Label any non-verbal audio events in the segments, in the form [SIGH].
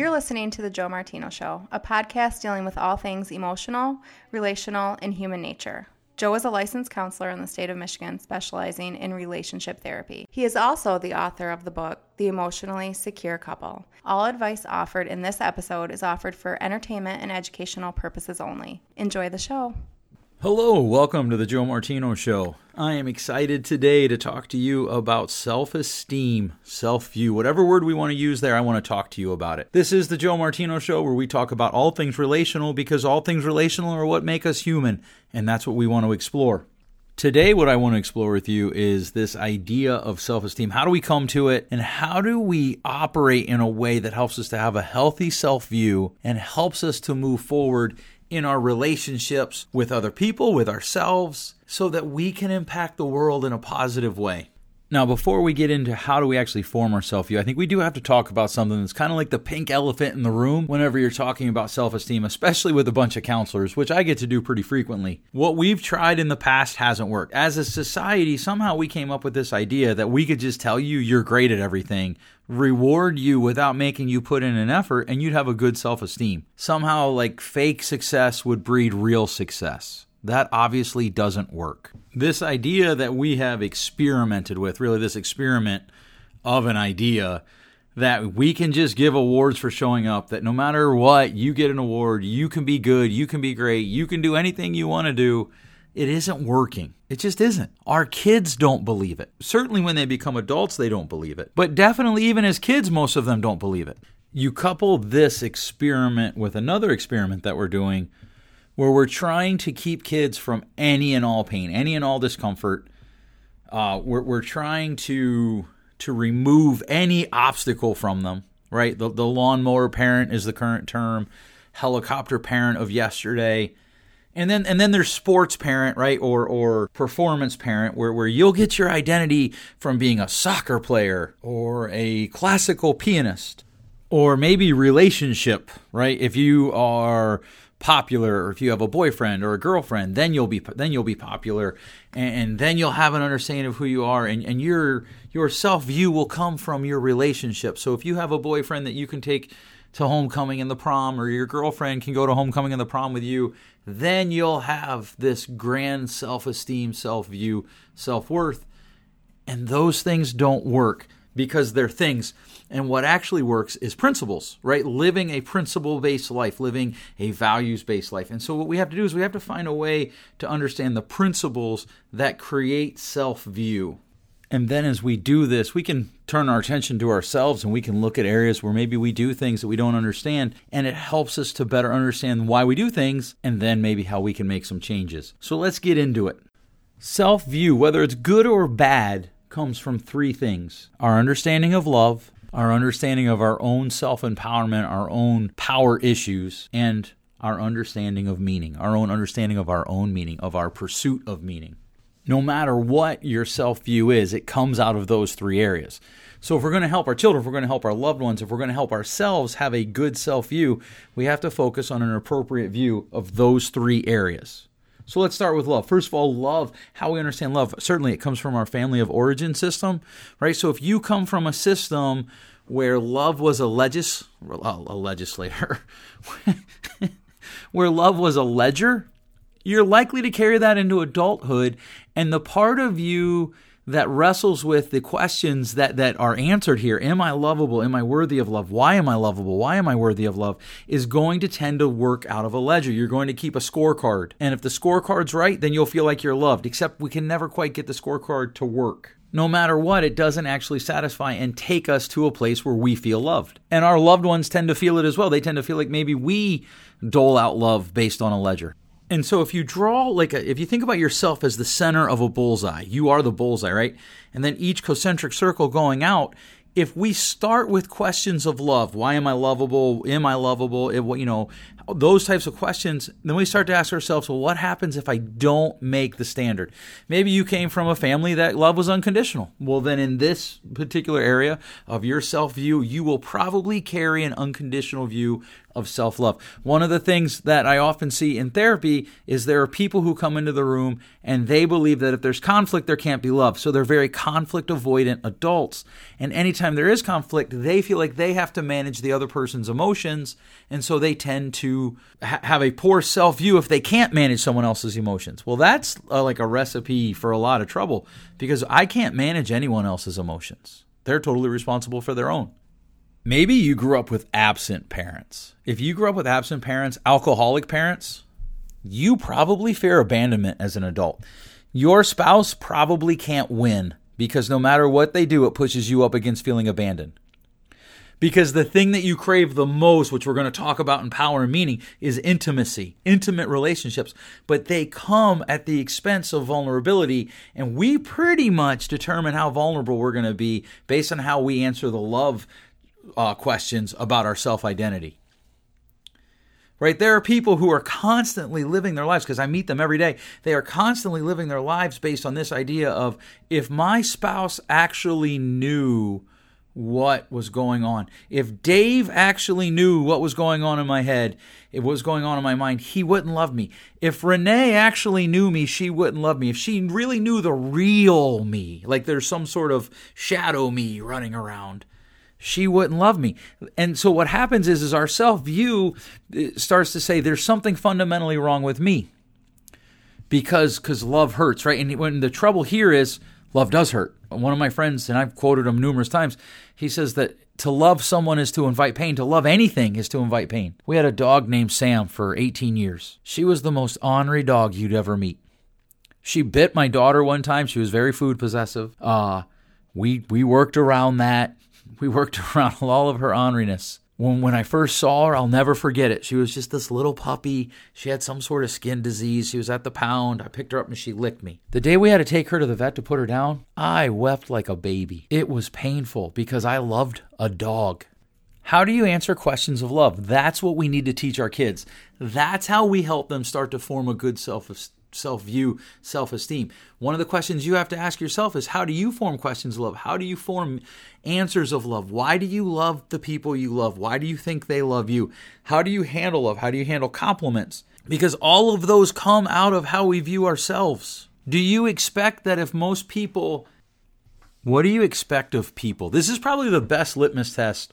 You're listening to The Joe Martino Show, a podcast dealing with all things emotional, relational, and human nature. Joe is a licensed counselor in the state of Michigan specializing in relationship therapy. He is also the author of the book, The Emotionally Secure Couple. All advice offered in this episode is offered for entertainment and educational purposes only. Enjoy the show. Hello, welcome to the Joe Martino Show. I am excited today to talk to you about self esteem, self view, whatever word we want to use there, I want to talk to you about it. This is the Joe Martino Show where we talk about all things relational because all things relational are what make us human, and that's what we want to explore. Today, what I want to explore with you is this idea of self esteem. How do we come to it? And how do we operate in a way that helps us to have a healthy self view and helps us to move forward in our relationships with other people, with ourselves, so that we can impact the world in a positive way. Now, before we get into how do we actually form our self view, I think we do have to talk about something that's kind of like the pink elephant in the room whenever you're talking about self esteem, especially with a bunch of counselors, which I get to do pretty frequently. What we've tried in the past hasn't worked. As a society, somehow we came up with this idea that we could just tell you you're great at everything, reward you without making you put in an effort, and you'd have a good self esteem. Somehow, like fake success would breed real success. That obviously doesn't work. This idea that we have experimented with, really, this experiment of an idea that we can just give awards for showing up, that no matter what, you get an award, you can be good, you can be great, you can do anything you want to do. It isn't working. It just isn't. Our kids don't believe it. Certainly when they become adults, they don't believe it. But definitely, even as kids, most of them don't believe it. You couple this experiment with another experiment that we're doing where we're trying to keep kids from any and all pain, any and all discomfort. Uh, we're, we're trying to to remove any obstacle from them. Right, the the lawnmower parent is the current term, helicopter parent of yesterday, and then and then there's sports parent, right, or or performance parent, where where you'll get your identity from being a soccer player or a classical pianist, or maybe relationship, right? If you are popular or if you have a boyfriend or a girlfriend then you'll be then you'll be popular and, and then you'll have an understanding of who you are and, and your your self view will come from your relationship so if you have a boyfriend that you can take to homecoming and the prom or your girlfriend can go to homecoming and the prom with you then you'll have this grand self-esteem self-view self-worth and those things don't work because they're things and what actually works is principles, right? Living a principle based life, living a values based life. And so, what we have to do is we have to find a way to understand the principles that create self view. And then, as we do this, we can turn our attention to ourselves and we can look at areas where maybe we do things that we don't understand. And it helps us to better understand why we do things and then maybe how we can make some changes. So, let's get into it. Self view, whether it's good or bad, comes from three things our understanding of love, our understanding of our own self empowerment, our own power issues, and our understanding of meaning, our own understanding of our own meaning, of our pursuit of meaning. No matter what your self view is, it comes out of those three areas. So, if we're going to help our children, if we're going to help our loved ones, if we're going to help ourselves have a good self view, we have to focus on an appropriate view of those three areas. So let's start with love. First of all, love, how we understand love. Certainly, it comes from our family of origin system, right? So if you come from a system where love was a legis a legislator, [LAUGHS] where love was a ledger, you're likely to carry that into adulthood, and the part of you that wrestles with the questions that, that are answered here Am I lovable? Am I worthy of love? Why am I lovable? Why am I worthy of love? is going to tend to work out of a ledger. You're going to keep a scorecard. And if the scorecard's right, then you'll feel like you're loved, except we can never quite get the scorecard to work. No matter what, it doesn't actually satisfy and take us to a place where we feel loved. And our loved ones tend to feel it as well. They tend to feel like maybe we dole out love based on a ledger. And so if you draw like a, if you think about yourself as the center of a bullseye, you are the bullseye, right? And then each concentric circle going out, if we start with questions of love, why am I lovable? Am I lovable? You know, those types of questions, then we start to ask ourselves, well, what happens if I don't make the standard? Maybe you came from a family that love was unconditional. Well, then in this particular area of your self view, you will probably carry an unconditional view of self love. One of the things that I often see in therapy is there are people who come into the room and they believe that if there's conflict, there can't be love. So they're very conflict avoidant adults. And anytime there is conflict, they feel like they have to manage the other person's emotions. And so they tend to ha- have a poor self view if they can't manage someone else's emotions. Well, that's uh, like a recipe for a lot of trouble because I can't manage anyone else's emotions. They're totally responsible for their own. Maybe you grew up with absent parents. If you grew up with absent parents, alcoholic parents, you probably fear abandonment as an adult. Your spouse probably can't win because no matter what they do, it pushes you up against feeling abandoned. Because the thing that you crave the most, which we're going to talk about in power and meaning, is intimacy, intimate relationships. But they come at the expense of vulnerability. And we pretty much determine how vulnerable we're going to be based on how we answer the love uh, questions about our self identity. Right? There are people who are constantly living their lives because I meet them every day. They are constantly living their lives based on this idea of if my spouse actually knew what was going on, if Dave actually knew what was going on in my head, it was going on in my mind, he wouldn't love me. If Renee actually knew me, she wouldn't love me. If she really knew the real me, like there's some sort of shadow me running around, she wouldn't love me. And so what happens is is our self-view uh, starts to say there's something fundamentally wrong with me. Because cuz love hurts, right? And when the trouble here is love does hurt. One of my friends and I've quoted him numerous times, he says that to love someone is to invite pain. To love anything is to invite pain. We had a dog named Sam for 18 years. She was the most ornery dog you'd ever meet. She bit my daughter one time. She was very food possessive. Uh, we we worked around that we worked [LAUGHS] around all of her orneriness. When, when I first saw her, I'll never forget it. She was just this little puppy. She had some sort of skin disease. She was at the pound. I picked her up and she licked me. The day we had to take her to the vet to put her down, I wept like a baby. It was painful because I loved a dog. How do you answer questions of love? That's what we need to teach our kids. That's how we help them start to form a good self self view, self esteem. One of the questions you have to ask yourself is how do you form questions of love? How do you form answers of love? Why do you love the people you love? Why do you think they love you? How do you handle love? How do you handle compliments? Because all of those come out of how we view ourselves. Do you expect that if most people, what do you expect of people? This is probably the best litmus test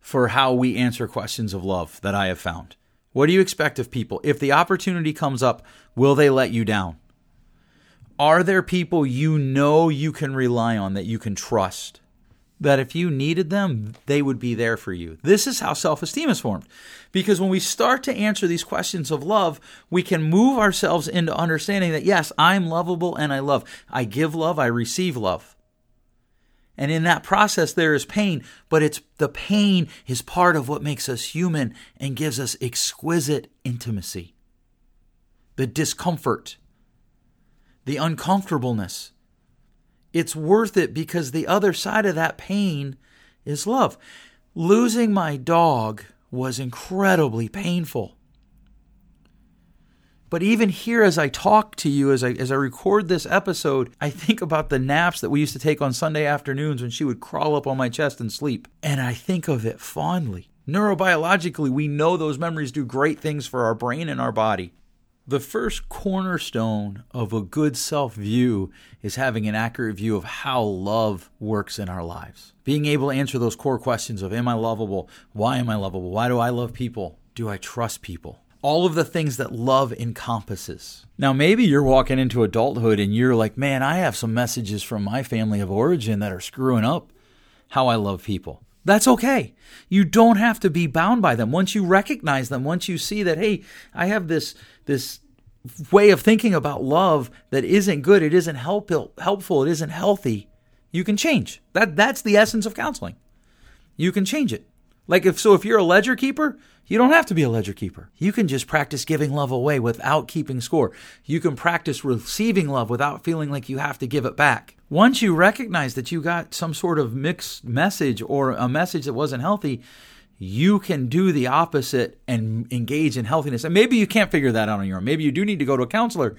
for how we answer questions of love that I have found. What do you expect of people? If the opportunity comes up, will they let you down? Are there people you know you can rely on that you can trust? That if you needed them, they would be there for you. This is how self esteem is formed. Because when we start to answer these questions of love, we can move ourselves into understanding that, yes, I'm lovable and I love. I give love, I receive love. And in that process, there is pain, but it's the pain is part of what makes us human and gives us exquisite intimacy. The discomfort, the uncomfortableness. It's worth it because the other side of that pain is love. Losing my dog was incredibly painful. But even here, as I talk to you, as I, as I record this episode, I think about the naps that we used to take on Sunday afternoons when she would crawl up on my chest and sleep. And I think of it fondly. Neurobiologically, we know those memories do great things for our brain and our body. The first cornerstone of a good self view is having an accurate view of how love works in our lives. Being able to answer those core questions of Am I lovable? Why am I lovable? Why do I love people? Do I trust people? All of the things that love encompasses. Now, maybe you're walking into adulthood and you're like, man, I have some messages from my family of origin that are screwing up how I love people. That's okay. You don't have to be bound by them. Once you recognize them, once you see that, hey, I have this, this way of thinking about love that isn't good, it isn't help, helpful, it isn't healthy, you can change. That, that's the essence of counseling. You can change it. Like if so if you're a ledger keeper, you don't have to be a ledger keeper. You can just practice giving love away without keeping score. You can practice receiving love without feeling like you have to give it back. Once you recognize that you got some sort of mixed message or a message that wasn't healthy, you can do the opposite and engage in healthiness. And maybe you can't figure that out on your own. Maybe you do need to go to a counselor.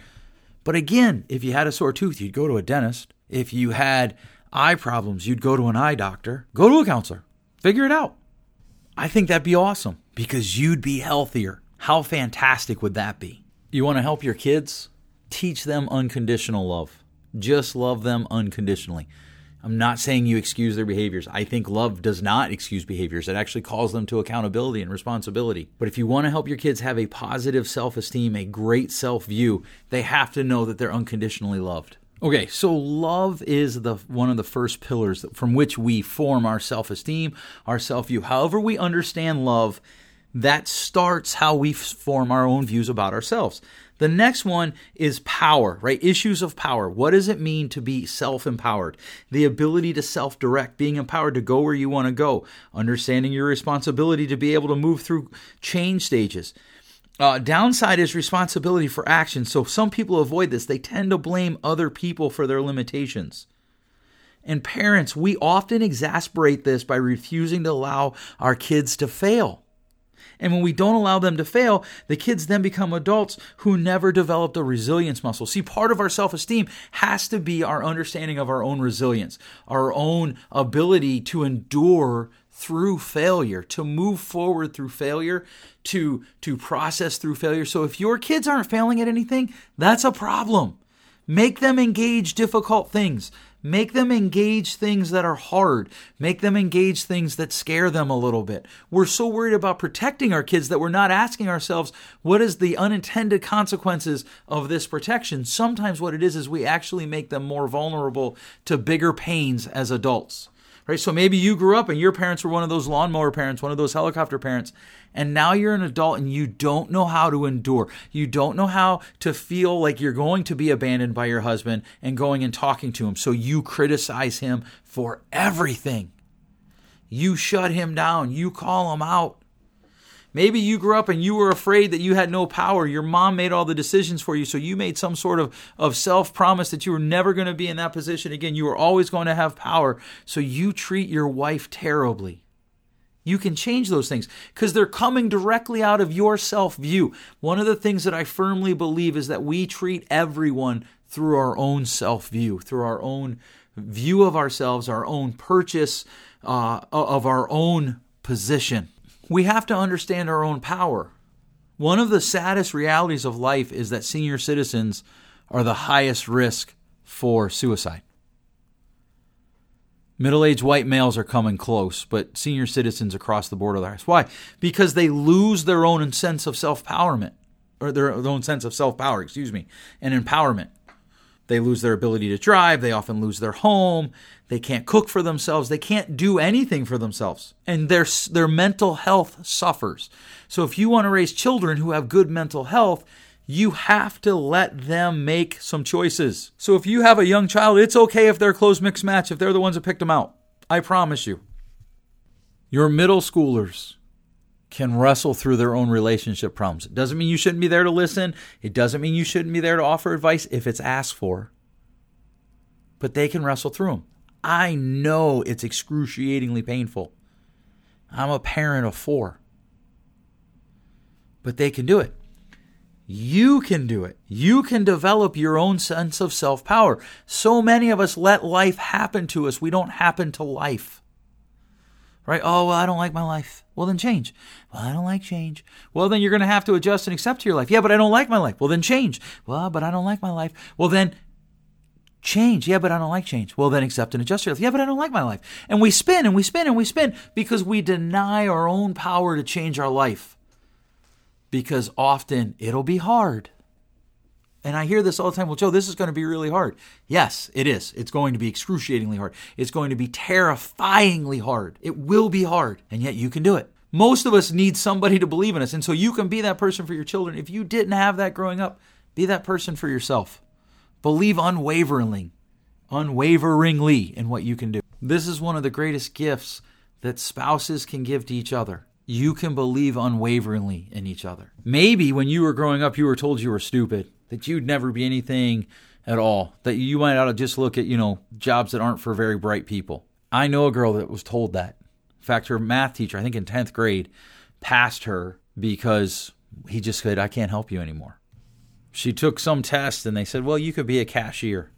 But again, if you had a sore tooth, you'd go to a dentist. If you had eye problems, you'd go to an eye doctor. Go to a counselor. Figure it out. I think that'd be awesome because you'd be healthier. How fantastic would that be? You want to help your kids? Teach them unconditional love. Just love them unconditionally. I'm not saying you excuse their behaviors. I think love does not excuse behaviors. It actually calls them to accountability and responsibility. But if you want to help your kids have a positive self esteem, a great self view, they have to know that they're unconditionally loved. Okay, so love is the one of the first pillars from which we form our self-esteem, our self-view. However we understand love, that starts how we form our own views about ourselves. The next one is power, right? Issues of power. What does it mean to be self empowered? The ability to self direct, being empowered to go where you want to go, understanding your responsibility to be able to move through change stages. Uh, downside is responsibility for action. So some people avoid this. They tend to blame other people for their limitations. And parents, we often exasperate this by refusing to allow our kids to fail. And when we don't allow them to fail, the kids then become adults who never developed a resilience muscle. See, part of our self esteem has to be our understanding of our own resilience, our own ability to endure through failure, to move forward through failure, to, to process through failure. So if your kids aren't failing at anything, that's a problem. Make them engage difficult things. Make them engage things that are hard. Make them engage things that scare them a little bit. We're so worried about protecting our kids that we're not asking ourselves, what is the unintended consequences of this protection? Sometimes what it is is we actually make them more vulnerable to bigger pains as adults right? So maybe you grew up and your parents were one of those lawnmower parents, one of those helicopter parents, and now you're an adult and you don't know how to endure. You don't know how to feel like you're going to be abandoned by your husband and going and talking to him. So you criticize him for everything. You shut him down, you call him out. Maybe you grew up and you were afraid that you had no power. Your mom made all the decisions for you, so you made some sort of, of self promise that you were never going to be in that position again. You were always going to have power, so you treat your wife terribly. You can change those things because they're coming directly out of your self view. One of the things that I firmly believe is that we treat everyone through our own self view, through our own view of ourselves, our own purchase uh, of our own position we have to understand our own power. One of the saddest realities of life is that senior citizens are the highest risk for suicide. Middle aged white males are coming close, but senior citizens across the board are the highest. Why? Because they lose their own sense of self empowerment, or their own sense of self power, excuse me, and empowerment. They lose their ability to drive. They often lose their home. They can't cook for themselves. They can't do anything for themselves. And their, their mental health suffers. So if you want to raise children who have good mental health, you have to let them make some choices. So if you have a young child, it's okay if they're close mixed match, if they're the ones that picked them out. I promise you. Your middle schoolers can wrestle through their own relationship problems. It doesn't mean you shouldn't be there to listen. It doesn't mean you shouldn't be there to offer advice if it's asked for. But they can wrestle through them. I know it's excruciatingly painful. I'm a parent of four. But they can do it. You can do it. You can develop your own sense of self power. So many of us let life happen to us. We don't happen to life right? Oh, well, I don't like my life. Well, then change. Well, I don't like change. Well, then you're going to have to adjust and accept your life. Yeah, but I don't like my life. Well, then change. Well, but I don't like my life. Well, then change. Yeah, but I don't like change. Well, then accept and adjust your life. Yeah, but I don't like my life. And we spin and we spin and we spin because we deny our own power to change our life. Because often it'll be hard. And I hear this all the time. Well, Joe, this is going to be really hard. Yes, it is. It's going to be excruciatingly hard. It's going to be terrifyingly hard. It will be hard. And yet you can do it. Most of us need somebody to believe in us. And so you can be that person for your children. If you didn't have that growing up, be that person for yourself. Believe unwaveringly, unwaveringly in what you can do. This is one of the greatest gifts that spouses can give to each other. You can believe unwaveringly in each other. Maybe when you were growing up, you were told you were stupid that you'd never be anything at all, that you might ought to just look at, you know, jobs that aren't for very bright people. I know a girl that was told that In fact, her math teacher, I think in 10th grade, passed her because he just said, I can't help you anymore. She took some test and they said, Well, you could be a cashier.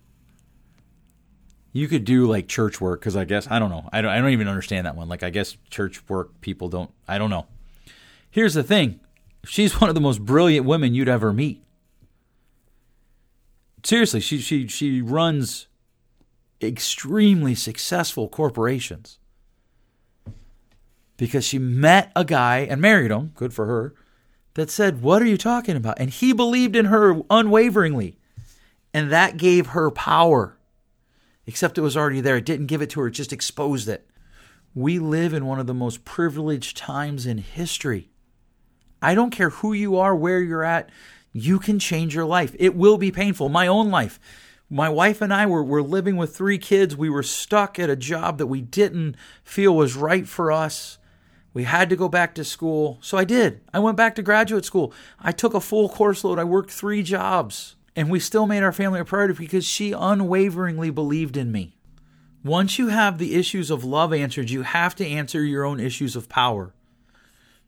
You could do like church work because I guess, I don't know. I don't, I don't even understand that one. Like, I guess church work people don't, I don't know. Here's the thing she's one of the most brilliant women you'd ever meet. Seriously, she, she, she runs extremely successful corporations because she met a guy and married him, good for her, that said, What are you talking about? And he believed in her unwaveringly. And that gave her power. Except it was already there. It didn't give it to her, it just exposed it. We live in one of the most privileged times in history. I don't care who you are, where you're at, you can change your life. It will be painful. My own life. My wife and I were, were living with three kids. We were stuck at a job that we didn't feel was right for us. We had to go back to school. So I did. I went back to graduate school. I took a full course load. I worked three jobs. And we still made our family a priority because she unwaveringly believed in me. Once you have the issues of love answered, you have to answer your own issues of power.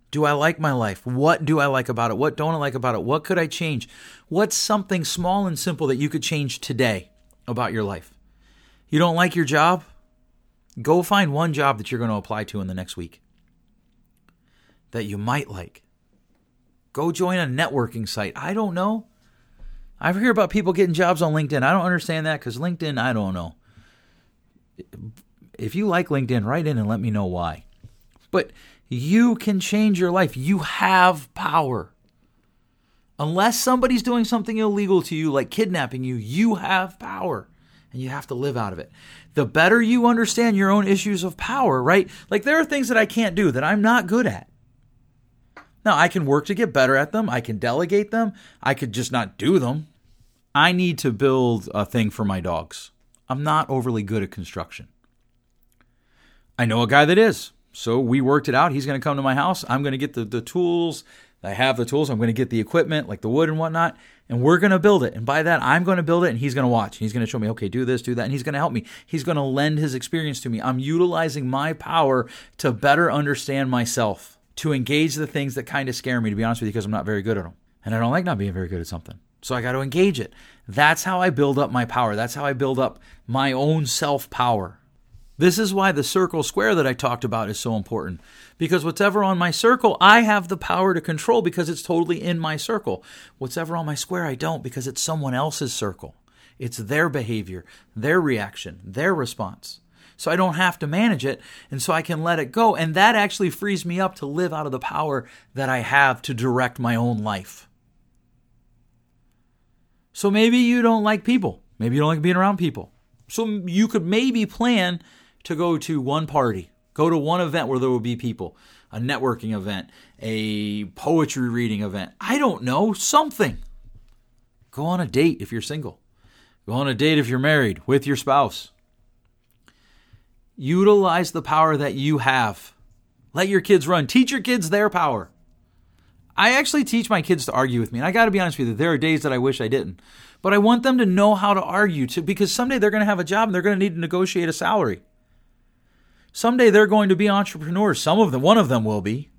Do I like my life? What do I like about it? What don't I like about it? What could I change? What's something small and simple that you could change today about your life? You don't like your job? Go find one job that you're going to apply to in the next week that you might like. Go join a networking site. I don't know. I hear about people getting jobs on LinkedIn. I don't understand that because LinkedIn, I don't know. If you like LinkedIn, write in and let me know why. But you can change your life. You have power. Unless somebody's doing something illegal to you, like kidnapping you, you have power and you have to live out of it. The better you understand your own issues of power, right? Like there are things that I can't do that I'm not good at. Now, I can work to get better at them. I can delegate them. I could just not do them. I need to build a thing for my dogs. I'm not overly good at construction. I know a guy that is. So we worked it out. He's going to come to my house. I'm going to get the, the tools. I have the tools. I'm going to get the equipment, like the wood and whatnot, and we're going to build it. And by that, I'm going to build it, and he's going to watch. He's going to show me, okay, do this, do that, and he's going to help me. He's going to lend his experience to me. I'm utilizing my power to better understand myself to engage the things that kind of scare me, to be honest with you, because I'm not very good at them. And I don't like not being very good at something. So I got to engage it. That's how I build up my power. That's how I build up my own self power. This is why the circle square that I talked about is so important. Because whatever on my circle, I have the power to control because it's totally in my circle. Whatever on my square, I don't because it's someone else's circle. It's their behavior, their reaction, their response so I don't have to manage it. And so I can let it go. And that actually frees me up to live out of the power that I have to direct my own life. So maybe you don't like people. Maybe you don't like being around people. So you could maybe plan to go to one party, go to one event where there will be people, a networking event, a poetry reading event. I don't know, something. Go on a date if you're single. Go on a date if you're married with your spouse. Utilize the power that you have. Let your kids run. Teach your kids their power. I actually teach my kids to argue with me. And I got to be honest with you, there are days that I wish I didn't. But I want them to know how to argue to because someday they're going to have a job and they're going to need to negotiate a salary. Someday they're going to be entrepreneurs. Some of them, one of them will be.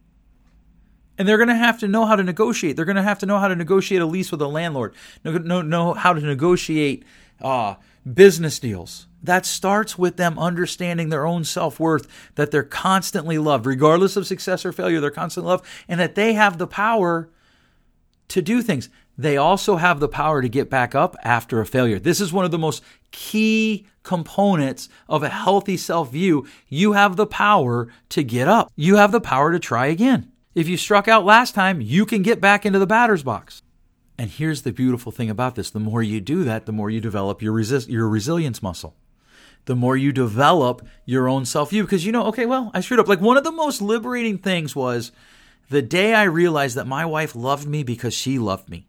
And they're going to have to know how to negotiate. They're going to have to know how to negotiate a lease with a landlord, know, know, how to negotiate uh, business deals. That starts with them understanding their own self worth, that they're constantly loved, regardless of success or failure, they're constantly loved, and that they have the power to do things. They also have the power to get back up after a failure. This is one of the most key components of a healthy self view. You have the power to get up, you have the power to try again. If you struck out last time, you can get back into the batter's box. And here's the beautiful thing about this the more you do that, the more you develop your, resist- your resilience muscle the more you develop your own self view. Because you know, okay, well, I screwed up. Like one of the most liberating things was the day I realized that my wife loved me because she loved me.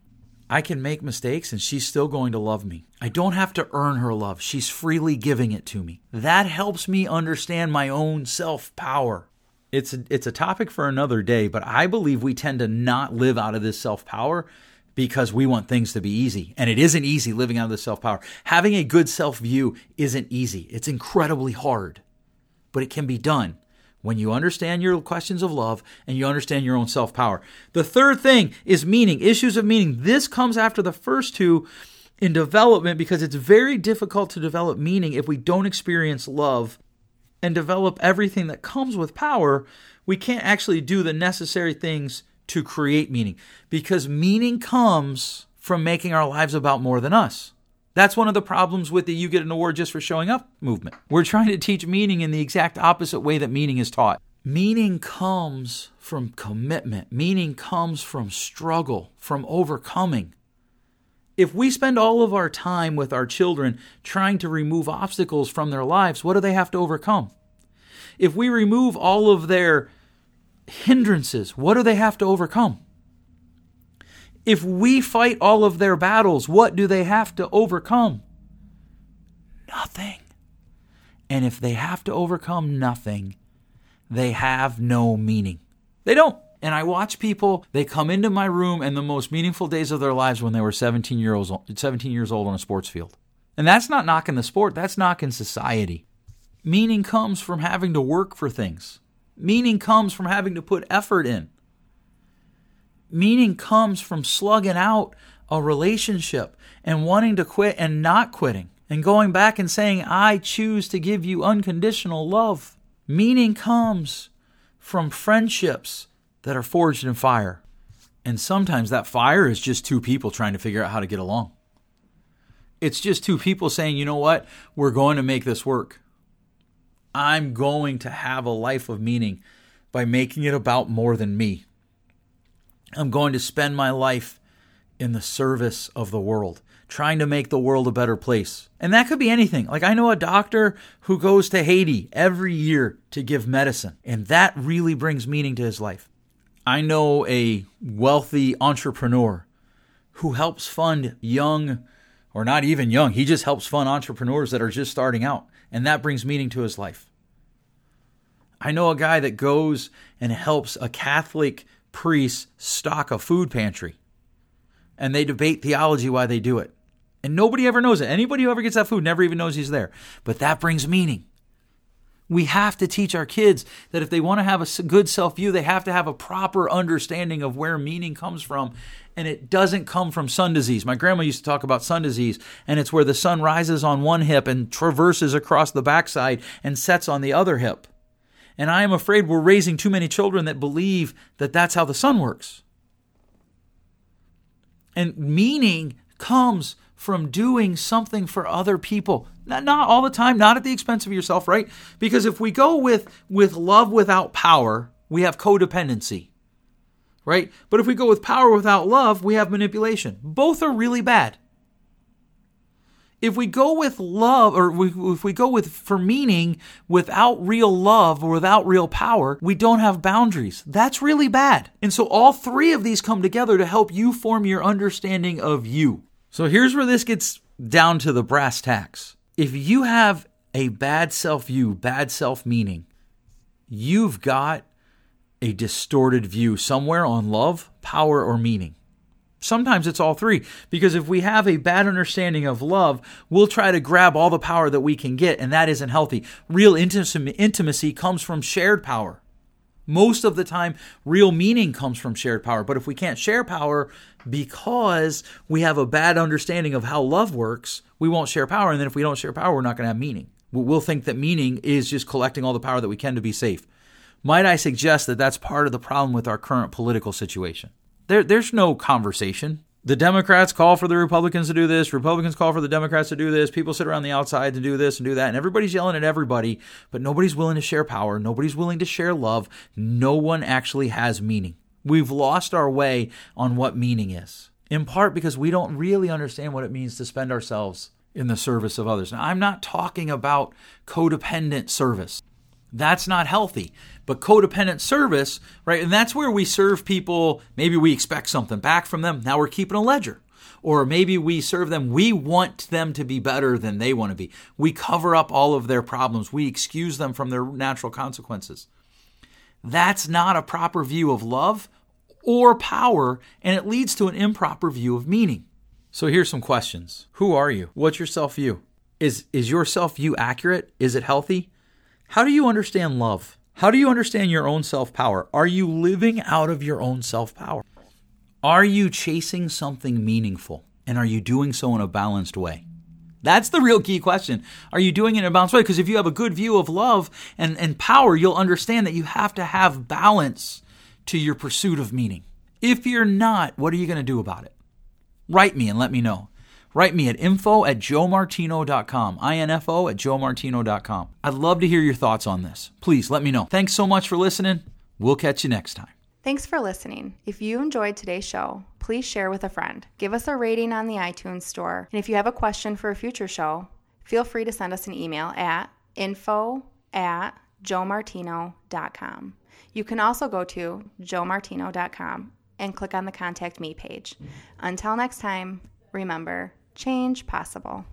I can make mistakes and she's still going to love me. I don't have to earn her love. She's freely giving it to me. That helps me understand my own self power. It's a, it's a topic for another day, but I believe we tend to not live out of this self power because we want things to be easy. And it isn't easy living out of the self power. Having a good self view isn't easy, it's incredibly hard, but it can be done when you understand your questions of love and you understand your own self power. The third thing is meaning, issues of meaning. This comes after the first two in development because it's very difficult to develop meaning if we don't experience love and develop everything that comes with power. We can't actually do the necessary things to create meaning because meaning comes from making our lives about more than us. That's one of the problems with the you get an award just for showing up movement. We're trying to teach meaning in the exact opposite way that meaning is taught. Meaning comes from commitment, meaning comes from struggle, from overcoming. If we spend all of our time with our children trying to remove obstacles from their lives, what do they have to overcome? If we remove all of their hindrances, what do they have to overcome? If we fight all of their battles, what do they have to overcome? Nothing. And if they have to overcome nothing, they have no meaning. They don't. And I watch people, they come into my room and the most meaningful days of their lives when they were 17 years old, 17 years old on a sports field. And that's not knocking the sport, that's knocking society. Meaning comes from having to work for things. Meaning comes from having to put effort in. Meaning comes from slugging out a relationship and wanting to quit and not quitting and going back and saying, I choose to give you unconditional love. Meaning comes from friendships that are forged in fire. And sometimes that fire is just two people trying to figure out how to get along. It's just two people saying, you know what? We're going to make this work. I'm going to have a life of meaning by making it about more than me. I'm going to spend my life in the service of the world, trying to make the world a better place. And that could be anything. Like, I know a doctor who goes to Haiti every year to give medicine, and that really brings meaning to his life. I know a wealthy entrepreneur who helps fund young, or not even young, he just helps fund entrepreneurs that are just starting out, and that brings meaning to his life. I know a guy that goes and helps a Catholic priests stock a food pantry and they debate theology why they do it. And nobody ever knows it. Anybody who ever gets that food never even knows he's there. But that brings meaning. We have to teach our kids that if they want to have a good self view, they have to have a proper understanding of where meaning comes from. And it doesn't come from sun disease. My grandma used to talk about sun disease, and it's where the sun rises on one hip and traverses across the backside and sets on the other hip. And I am afraid we're raising too many children that believe that that's how the sun works. And meaning comes from doing something for other people. Not, not all the time, not at the expense of yourself, right? Because if we go with, with love without power, we have codependency, right? But if we go with power without love, we have manipulation. Both are really bad if we go with love or if we go with for meaning without real love or without real power, we don't have boundaries. That's really bad. And so all three of these come together to help you form your understanding of you. So here's where this gets down to the brass tacks. If you have a bad self view, bad self meaning, you've got a distorted view somewhere on love, power, or meaning. Sometimes it's all three. Because if we have a bad understanding of love, we'll try to grab all the power that we can get, and that isn't healthy. Real intimacy comes from shared power. Most of the time, real meaning comes from shared power. But if we can't share power because we have a bad understanding of how love works, we won't share power. And then if we don't share power, we're not going to have meaning. We'll think that meaning is just collecting all the power that we can to be safe. Might I suggest that that's part of the problem with our current political situation? There, there's no conversation. The Democrats call for the Republicans to do this. Republicans call for the Democrats to do this. People sit around the outside to do this and do that. And everybody's yelling at everybody, but nobody's willing to share power. Nobody's willing to share love. No one actually has meaning. We've lost our way on what meaning is, in part because we don't really understand what it means to spend ourselves in the service of others. Now, I'm not talking about codependent service. That's not healthy. But codependent service, right? And that's where we serve people. Maybe we expect something back from them. Now we're keeping a ledger. Or maybe we serve them. We want them to be better than they want to be. We cover up all of their problems. We excuse them from their natural consequences. That's not a proper view of love or power, and it leads to an improper view of meaning. So here's some questions. Who are you? What's your self view? Is, is your self view accurate? Is it healthy? How do you understand love? How do you understand your own self power? Are you living out of your own self power? Are you chasing something meaningful? And are you doing so in a balanced way? That's the real key question. Are you doing it in a balanced way? Because if you have a good view of love and, and power, you'll understand that you have to have balance to your pursuit of meaning. If you're not, what are you going to do about it? Write me and let me know. Write me at info at joemartino.com, info at joemartino.com. I'd love to hear your thoughts on this. Please let me know. Thanks so much for listening. We'll catch you next time. Thanks for listening. If you enjoyed today's show, please share with a friend. Give us a rating on the iTunes store. And if you have a question for a future show, feel free to send us an email at info at joemartino.com. You can also go to joemartino.com and click on the Contact Me page. Until next time, remember change possible.